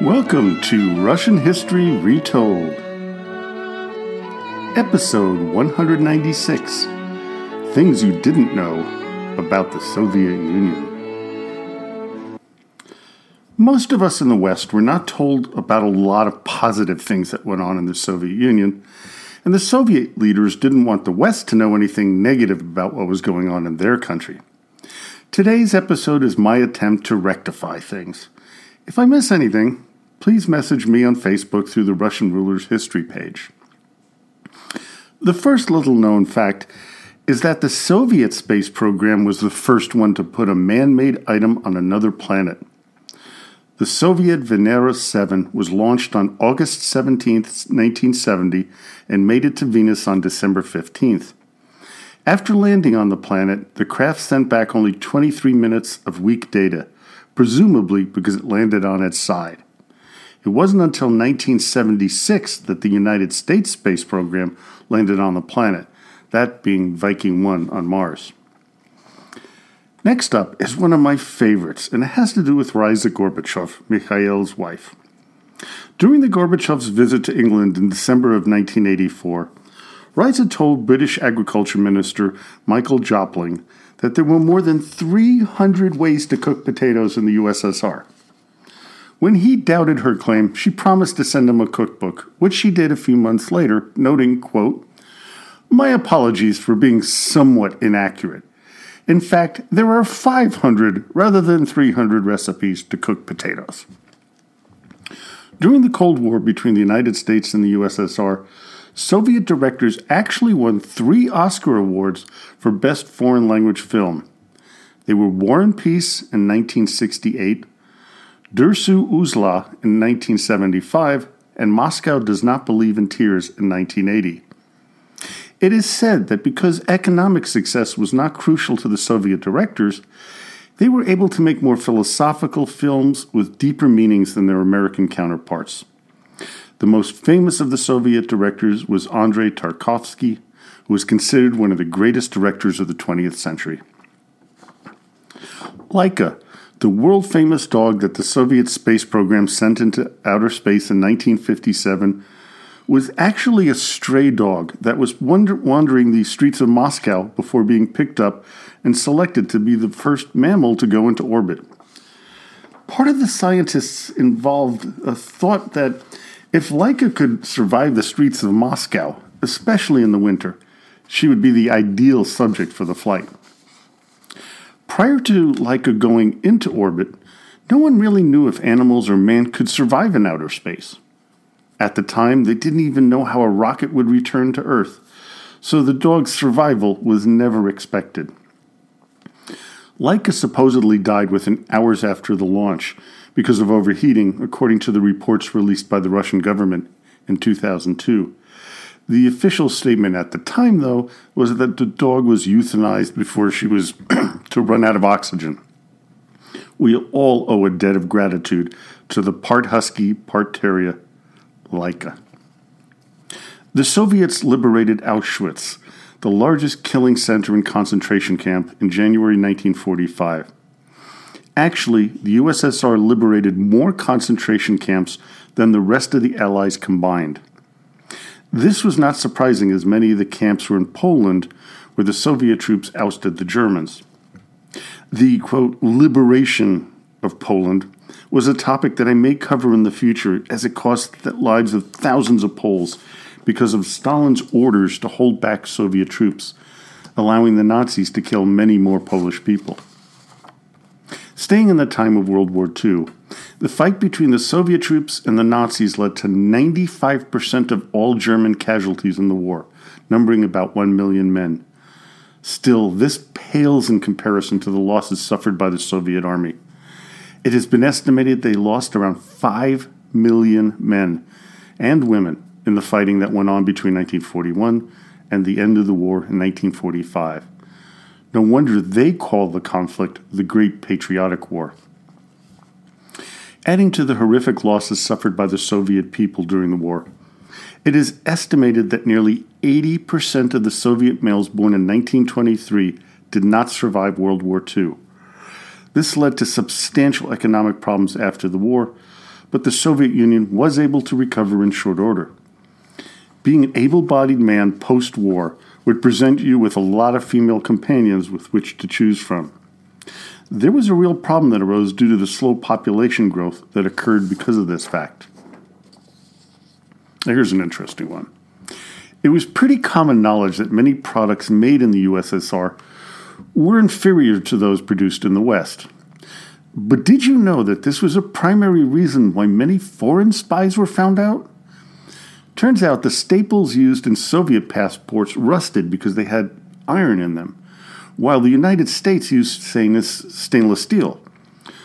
Welcome to Russian History Retold, Episode 196 Things You Didn't Know About the Soviet Union. Most of us in the West were not told about a lot of positive things that went on in the Soviet Union, and the Soviet leaders didn't want the West to know anything negative about what was going on in their country. Today's episode is my attempt to rectify things. If I miss anything, please message me on Facebook through the Russian ruler's history page. The first little known fact is that the Soviet space program was the first one to put a man made item on another planet. The Soviet Venera 7 was launched on August 17, 1970, and made it to Venus on December 15th. After landing on the planet, the craft sent back only 23 minutes of weak data, presumably because it landed on its side. It wasn't until 1976 that the United States space program landed on the planet, that being Viking 1 on Mars. Next up is one of my favorites, and it has to do with Raisa Gorbachev, Mikhail's wife. During the Gorbachev's visit to England in December of 1984, Raisa told British Agriculture Minister Michael Jopling that there were more than 300 ways to cook potatoes in the USSR. When he doubted her claim, she promised to send him a cookbook, which she did a few months later, noting, quote, My apologies for being somewhat inaccurate. In fact, there are 500 rather than 300 recipes to cook potatoes. During the Cold War between the United States and the USSR, Soviet directors actually won three Oscar Awards for Best Foreign Language Film. They were War and Peace in 1968, Dersu Uzala in 1975, and Moscow Does Not Believe in Tears in 1980. It is said that because economic success was not crucial to the Soviet directors, they were able to make more philosophical films with deeper meanings than their American counterparts. The most famous of the Soviet directors was Andrei Tarkovsky, who was considered one of the greatest directors of the 20th century. Laika, the world famous dog that the Soviet space program sent into outer space in 1957, was actually a stray dog that was wander- wandering the streets of Moscow before being picked up and selected to be the first mammal to go into orbit. Part of the scientists involved uh, thought that if Laika could survive the streets of Moscow, especially in the winter, she would be the ideal subject for the flight. Prior to Laika going into orbit, no one really knew if animals or man could survive in outer space. At the time, they didn't even know how a rocket would return to Earth, so the dog's survival was never expected. Laika supposedly died within hours after the launch, because of overheating, according to the reports released by the Russian government in 2002. The official statement at the time, though, was that the dog was euthanized before she was to run out of oxygen. We all owe a debt of gratitude to the part husky, part terrier, Laika. The Soviets liberated Auschwitz, the largest killing center and concentration camp, in January 1945. Actually, the USSR liberated more concentration camps than the rest of the Allies combined. This was not surprising, as many of the camps were in Poland, where the Soviet troops ousted the Germans. The quote, liberation of Poland was a topic that I may cover in the future, as it cost the lives of thousands of Poles because of Stalin's orders to hold back Soviet troops, allowing the Nazis to kill many more Polish people. Staying in the time of World War II, the fight between the Soviet troops and the Nazis led to 95% of all German casualties in the war, numbering about 1 million men. Still, this pales in comparison to the losses suffered by the Soviet army. It has been estimated they lost around 5 million men and women in the fighting that went on between 1941 and the end of the war in 1945. No wonder they call the conflict the Great Patriotic War. Adding to the horrific losses suffered by the Soviet people during the war, it is estimated that nearly 80% of the Soviet males born in 1923 did not survive World War II. This led to substantial economic problems after the war, but the Soviet Union was able to recover in short order. Being an able bodied man post war would present you with a lot of female companions with which to choose from. There was a real problem that arose due to the slow population growth that occurred because of this fact. Here's an interesting one. It was pretty common knowledge that many products made in the USSR were inferior to those produced in the West. But did you know that this was a primary reason why many foreign spies were found out? Turns out the staples used in Soviet passports rusted because they had iron in them, while the United States used stainless steel.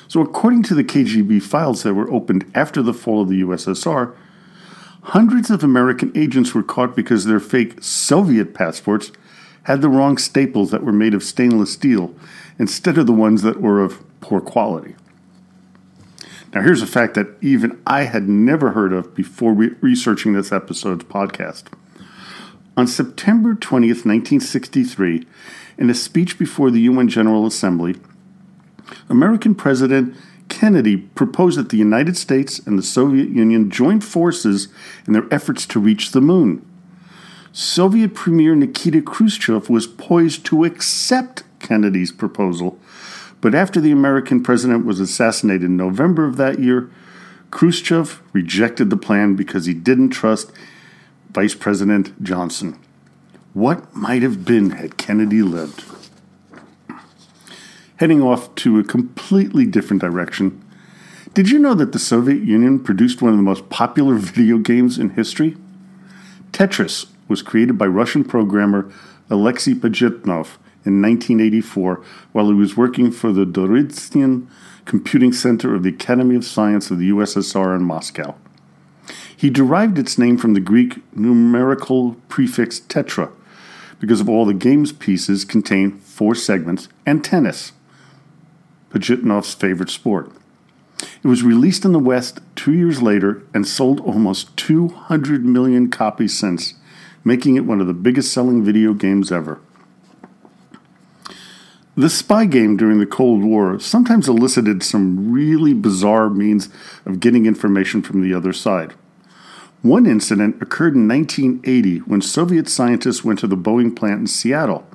So, according to the KGB files that were opened after the fall of the USSR, hundreds of American agents were caught because their fake Soviet passports had the wrong staples that were made of stainless steel instead of the ones that were of poor quality. Now, here's a fact that even I had never heard of before re- researching this episode's podcast. On September 20th, 1963, in a speech before the UN General Assembly, American President Kennedy proposed that the United States and the Soviet Union join forces in their efforts to reach the moon. Soviet Premier Nikita Khrushchev was poised to accept Kennedy's proposal but after the American president was assassinated in November of that year, Khrushchev rejected the plan because he didn't trust Vice President Johnson. What might have been had Kennedy lived? Heading off to a completely different direction, did you know that the Soviet Union produced one of the most popular video games in history? Tetris was created by Russian programmer Alexei Pajitnov in 1984 while he was working for the Dorodnitsyn Computing Center of the Academy of Science of the USSR in Moscow. He derived its name from the Greek numerical prefix tetra because of all the game's pieces contain four segments and tennis, Pajitnov's favorite sport. It was released in the West two years later and sold almost 200 million copies since, making it one of the biggest selling video games ever. The spy game during the Cold War sometimes elicited some really bizarre means of getting information from the other side. One incident occurred in 1980 when Soviet scientists went to the Boeing plant in Seattle.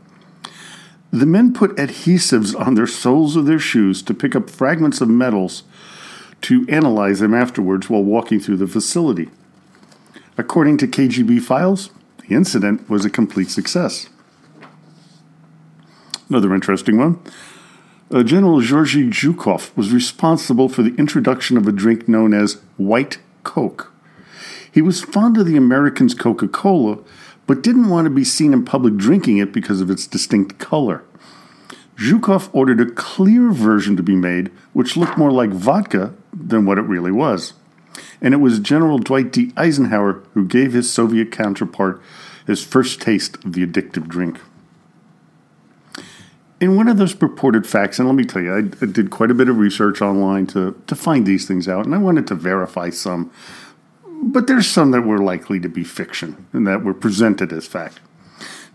The men put adhesives on their soles of their shoes to pick up fragments of metals to analyze them afterwards while walking through the facility. According to KGB files, the incident was a complete success. Another interesting one. Uh, General Georgy Zhukov was responsible for the introduction of a drink known as White Coke. He was fond of the Americans' Coca Cola, but didn't want to be seen in public drinking it because of its distinct color. Zhukov ordered a clear version to be made, which looked more like vodka than what it really was. And it was General Dwight D. Eisenhower who gave his Soviet counterpart his first taste of the addictive drink in one of those purported facts, and let me tell you, I, I, did quite a bit of research online to, to find these things out, and I wanted to verify some. But there's some that were likely to be fiction and that were presented as fact.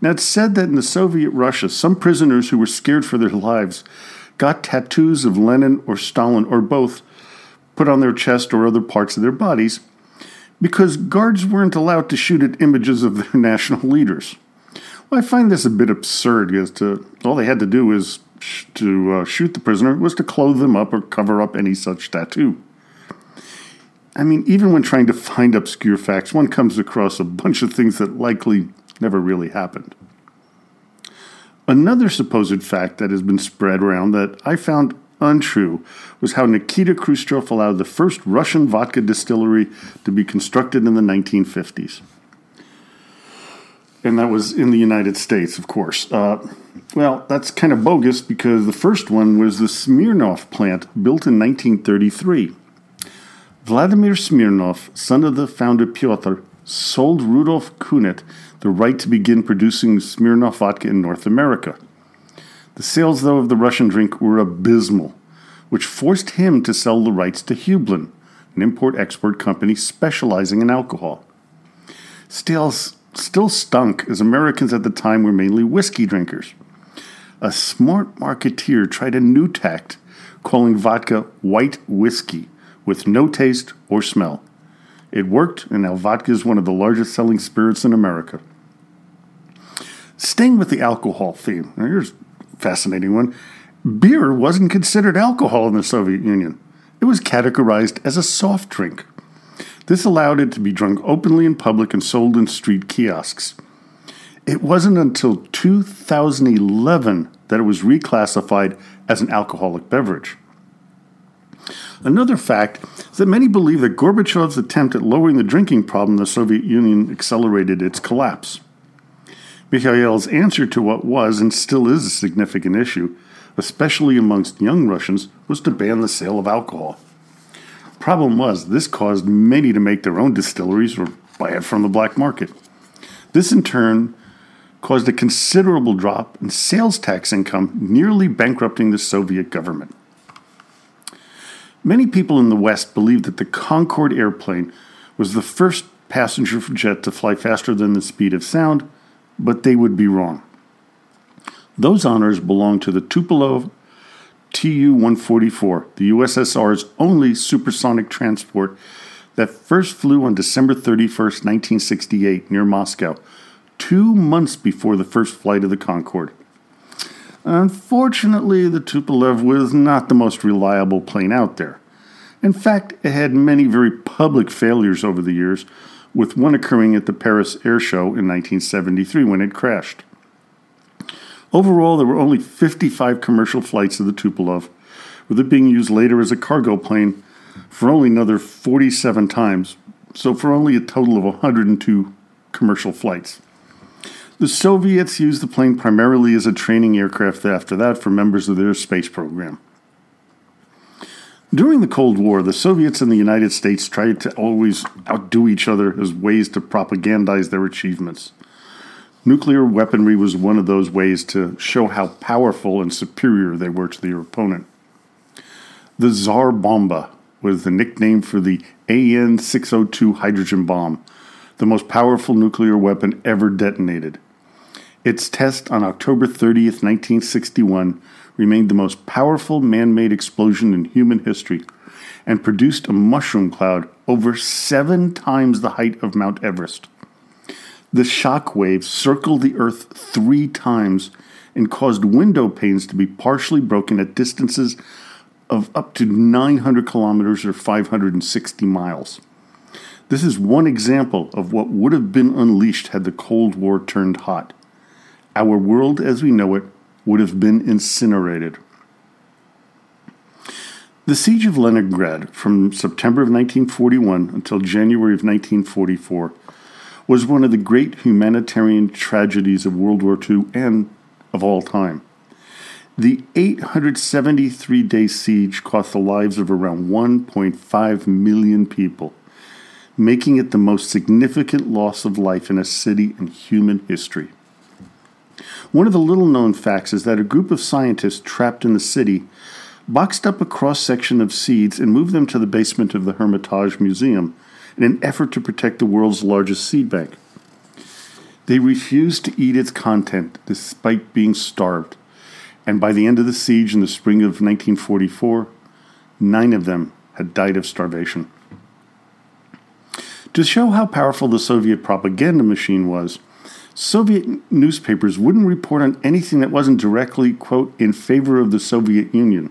Now, it's said that in the Soviet Russia, some prisoners who were scared for their lives got tattoos of Lenin or Stalin or both put on their chest or other parts of their bodies because guards weren't allowed to shoot at images of their national leaders. Well, I find this a bit absurd as to all they had to do is sh- to uh, shoot the prisoner was to clothe them up or cover up any such tattoo. I mean, even when trying to find obscure facts, one comes across a bunch of things that likely never really happened. Another supposed fact that has been spread around that I found untrue was how Nikita Khrushchev allowed the first Russian vodka distillery to be constructed in the 1950s and that was in the United States, of course. Uh, well, that's kind of bogus because the first one was the Smirnov plant built in 1933. Vladimir Smirnov, son of the founder Pyotr, sold Rudolf Kunett the right to begin producing Smirnov vodka in North America. The sales, though, of the Russian drink were abysmal, which forced him to sell the rights to Heublein, an import export company specializing in alcohol. Sales still stunk as Americans at the time were mainly whiskey drinkers. A smart marketeer tried a new tact, calling vodka white whiskey, with no taste or smell. It worked, and now vodka is one of the largest selling spirits in America. Staying with the alcohol theme, here's a fascinating one. Beer wasn't considered alcohol in the Soviet Union. It was categorized as a soft drink. This allowed it to be drunk openly in public and sold in street kiosks. It wasn't until 2011 that it was reclassified as an alcoholic beverage. Another fact is that many believe that Gorbachev's attempt at lowering the drinking problem in the Soviet Union accelerated its collapse. Mikhail's answer to what was and still is a significant issue, especially amongst young Russians, was to ban the sale of alcohol. Problem was, this caused many to make their own distilleries or buy it from the black market. This, in turn, caused a considerable drop in sales tax income, nearly bankrupting the Soviet government. Many people in the West believed that the Concorde airplane was the first passenger jet to fly faster than the speed of sound, but they would be wrong. Those honors belong to the Tupolev Tu 144, the USSR's only supersonic transport that first flew on December 31, 1968, near Moscow, two months before the first flight of the Concorde. Unfortunately, the Tupolev was not the most reliable plane out there. In fact, it had many very public failures over the years, with one occurring at the Paris Air Show in 1973 when it crashed. Overall, there were only 55 commercial flights of the Tupolev, with it being used later as a cargo plane for only another 47 times, so for only a total of 102 commercial flights. The Soviets used the plane primarily as a training aircraft after that for members of their space program. During the Cold War, the Soviets and the United States tried to always outdo each other as ways to propagandize their achievements. Nuclear weaponry was one of those ways to show how powerful and superior they were to their opponent. The Tsar Bomba was the nickname for the AN 602 hydrogen bomb, the most powerful nuclear weapon ever detonated. Its test on October 30th, 1961, remained the most powerful man made explosion in human history and produced a mushroom cloud over seven times the height of Mount Everest. The shock waves circled the Earth three times and caused window panes to be partially broken at distances of up to 900 kilometers or 560 miles. This is one example of what would have been unleashed had the Cold War turned hot our world as we know it would have been incinerated. The Siege of Leningrad from September of 1941 until January of 1944 was one of the great humanitarian tragedies of World War II and of all time. The 873 day siege cost the lives of around 1.5 million people, making it the most significant loss of life in a city in human history. One of the little known facts is that a group of scientists trapped in the city boxed up a cross section of seeds and moved them to the basement of the Hermitage Museum in an effort to protect the world's largest seed bank. They refused to eat its content despite being starved, and by the end of the siege in the spring of 1944, nine of them had died of starvation. To show how powerful the Soviet propaganda machine was, Soviet newspapers wouldn't report on anything that wasn't directly, quote, in favor of the Soviet Union.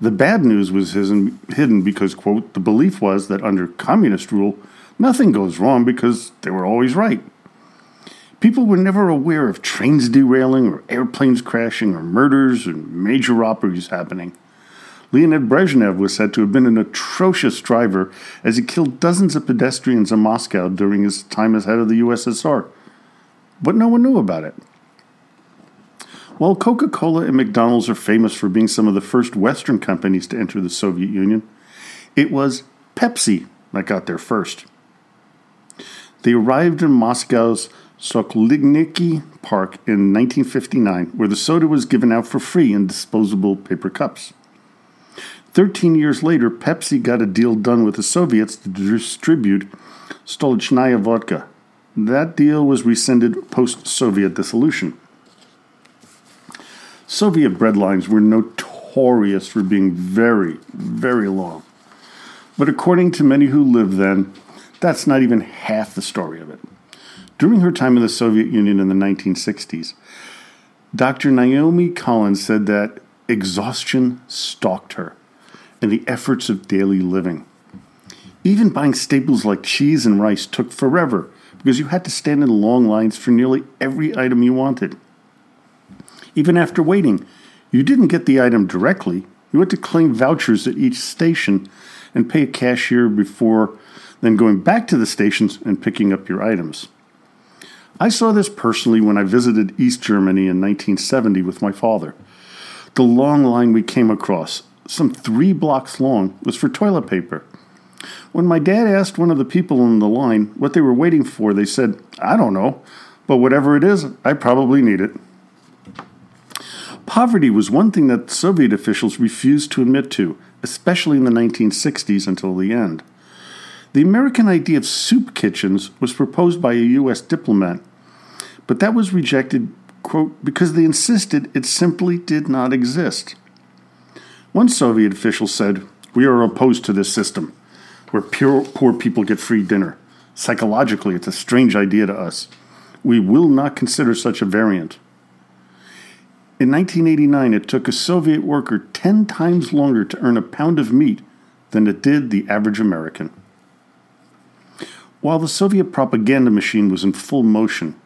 The bad news was hidden because, quote, the belief was that under communist rule, nothing goes wrong because they were always right. People were never aware of trains derailing or airplanes crashing or murders and major robberies happening. Leonid Brezhnev was said to have been an atrocious driver as he killed dozens of pedestrians in Moscow during his time as head of the USSR but no one knew about it. While Coca Cola and McDonald's are famous for being some of the first Western companies to enter the Soviet Union, it was Pepsi that got there first. They arrived in Moscow's Sokolniki Park in 1959, where the soda was given out for free in disposable paper cups. Thirteen years later, Pepsi got a deal done with the Soviets to distribute Stolichnaya vodka, that deal was rescinded post Soviet dissolution. Soviet bread lines were notorious for being very, very long. But according to many who lived then, that's not even half the story of it. During her time in the Soviet Union in the 1960s, Dr. Naomi Collins said that exhaustion stalked her and the efforts of daily living. Even buying staples like cheese and rice took forever because you had to stand in long lines for nearly every item you wanted. Even after waiting, you didn't get the item directly. You had to claim vouchers at each station and pay a cashier before then going back to the stations and picking up your items. I saw this personally when I visited East Germany in 1970 with my father. The long line we came across, some three blocks long, was for toilet paper. When my dad asked one of the people in the line what they were waiting for, they said, I don't know, but whatever it is, I probably need it. Poverty was one thing that Soviet officials refused to admit to, especially in the 1960s until the end. The American idea of soup kitchens was proposed by a U.S. diplomat, but that was rejected, quote, because they insisted it simply did not exist. One Soviet official said, We are opposed to this system, where pure, poor people get free dinner. Psychologically, it's a strange idea to us. We will not consider such a variant. In 1989, it took a Soviet worker 10 times longer to earn a pound of meat than it did the average American. While the Soviet propaganda machine was in full motion,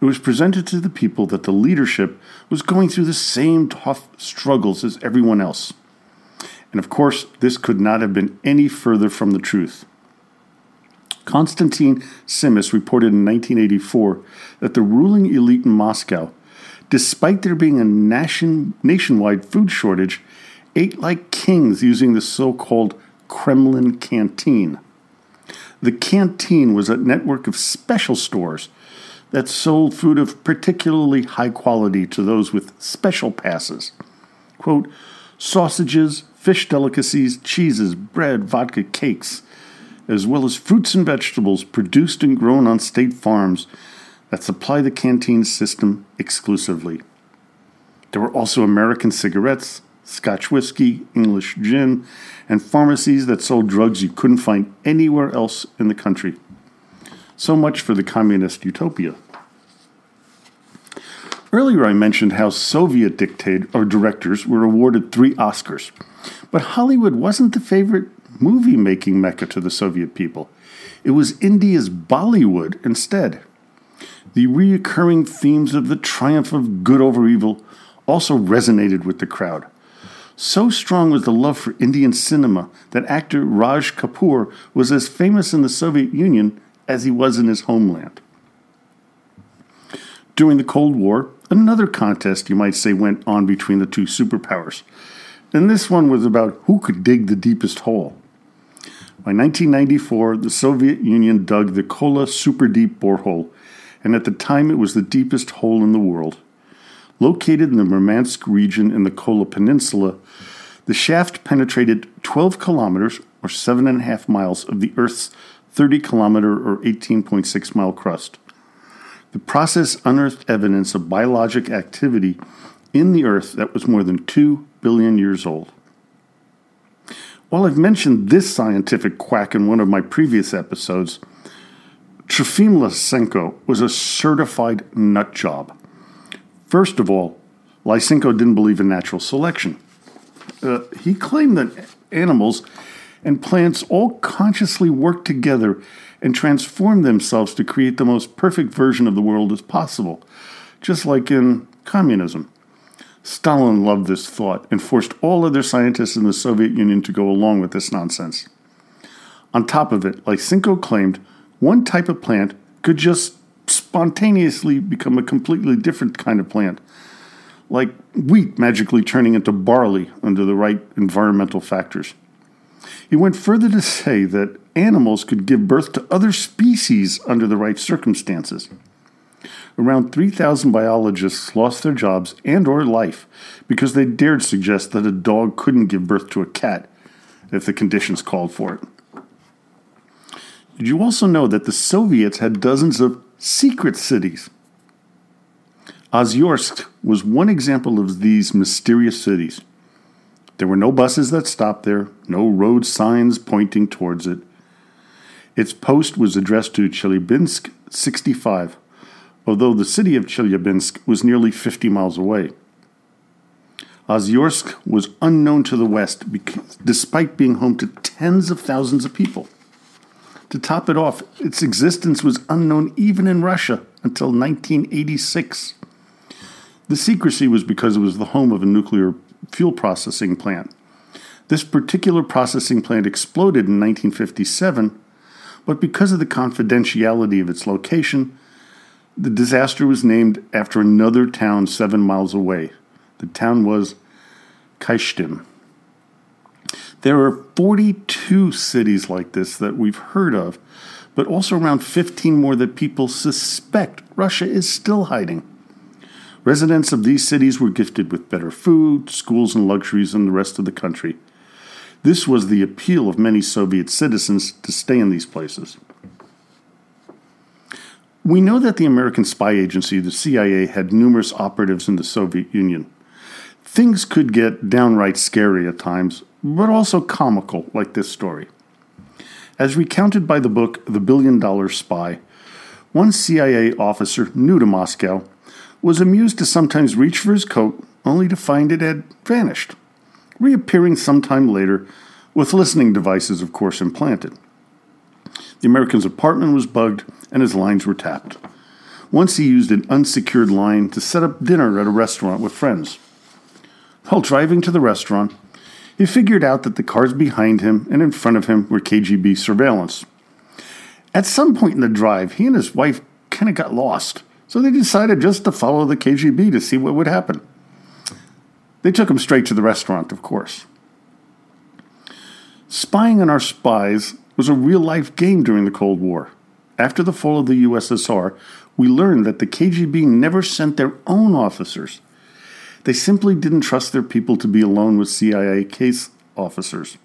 it was presented to the people that the leadership was going through the same tough struggles as everyone else. And of course, this could not have been any further from the truth. Konstantin Simis reported in 1984 that the ruling elite in Moscow, despite there being a nation, nationwide food shortage, ate like kings using the so called Kremlin canteen. The canteen was a network of special stores that sold food of particularly high quality to those with special passes. Quote, sausages, fish delicacies, cheeses, bread, vodka, cakes, as well as fruits and vegetables produced and grown on state farms that supply the canteen system exclusively. There were also American cigarettes, Scotch whiskey, English gin, and pharmacies that sold drugs you couldn't find anywhere else in the country. So much for the communist utopia. Earlier, I mentioned how Soviet dictator or directors were awarded three Oscars, but Hollywood wasn't the favorite movie making mecca to the Soviet people. It was India's Bollywood instead. The recurring themes of the triumph of good over evil also resonated with the crowd. So strong was the love for Indian cinema that actor Raj Kapoor was as famous in the Soviet Union as he was in his homeland. During the Cold War, another contest, you might say, went on between the two superpowers. And this one was about who could dig the deepest hole. By 1994, the Soviet Union dug the Kola Super Deep borehole, and at the time it was the deepest hole in the world. Located in the Murmansk region in the Kola Peninsula, the shaft penetrated 12 kilometers, or 7.5 miles, of the Earth's 30 kilometer, or 18.6 mile crust. The process unearthed evidence of biologic activity in the Earth that was more than 2 billion years old. While I've mentioned this scientific quack in one of my previous episodes, Trofim Lysenko was a certified nut job. First of all, Lysenko didn't believe in natural selection. Uh, he claimed that animals and plants all consciously work together and transform themselves to create the most perfect version of the world as possible, just like in communism. Stalin loved this thought and forced all other scientists in the Soviet Union to go along with this nonsense. On top of it, Lysenko claimed one type of plant could just spontaneously become a completely different kind of plant, like wheat magically turning into barley under the right environmental factors. He went further to say that animals could give birth to other species under the right circumstances. Around 3,000 biologists lost their jobs and or life because they dared suggest that a dog couldn't give birth to a cat if the conditions called for it. Did you also know that the Soviets had dozens of secret cities. Ozyorsk was one example of these mysterious cities. There were no buses that stopped there, no road signs pointing towards it. Its post was addressed to Chelyabinsk 65, although the city of Chelyabinsk was nearly 50 miles away. Ozyorsk was unknown to the West because, despite being home to tens of thousands of people. To top it off, its existence was unknown even in Russia until 1986. The secrecy was because it was the home of a nuclear fuel processing plant. This particular processing plant exploded in 1957, but because of the confidentiality of its location, the disaster was named after another town seven miles away. The town was Kyshtym. There are 42 cities like this that we've heard of, but also around 15 more that people suspect Russia is still hiding. Residents of these cities were gifted with better food, schools, and luxuries than the rest of the country. This was the appeal of many Soviet citizens to stay in these places. We know that the American spy agency, the CIA, had numerous operatives in the Soviet Union. Things could get downright scary at times, but also comical, like this story. As recounted by the book The Billion Dollar Spy, one CIA officer new to Moscow was amused to sometimes reach for his coat only to find it had vanished, reappearing sometime later with listening devices, of course, implanted. The American's apartment was bugged and his lines were tapped. Once he used an unsecured line to set up dinner at a restaurant with friends. While driving to the restaurant, he figured out that the cars behind him and in front of him were KGB surveillance. At some point in the drive, he and his wife kind of got lost, so they decided just to follow the KGB to see what would happen. They took him straight to the restaurant, of course. Spying on our spies was a real life game during the Cold War. After the fall of the USSR, we learned that the KGB never sent their own officers they simply didn't trust their people to be alone with CIA case officers.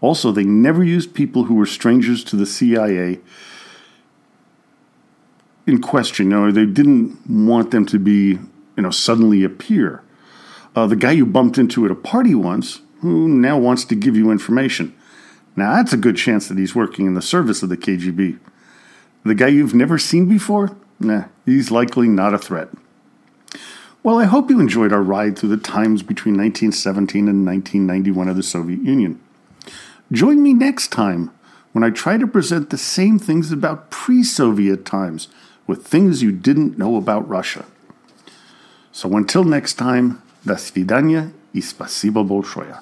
Also, they never used people who were strangers to the CIA in question. You know, they didn't want them to be, you know, suddenly appear. Uh, the guy you bumped into at a party once, who now wants to give you information. Now, that's a good chance that he's working in the service of the KGB. The guy you've never seen before? Nah, he's likely not a threat. Well, I hope you enjoyed our ride through the times between 1917 and 1991 of the Soviet Union. Join me next time when I try to present the same things about pre Soviet times with things you didn't know about Russia. So until next time, до свидания и спасибо большое.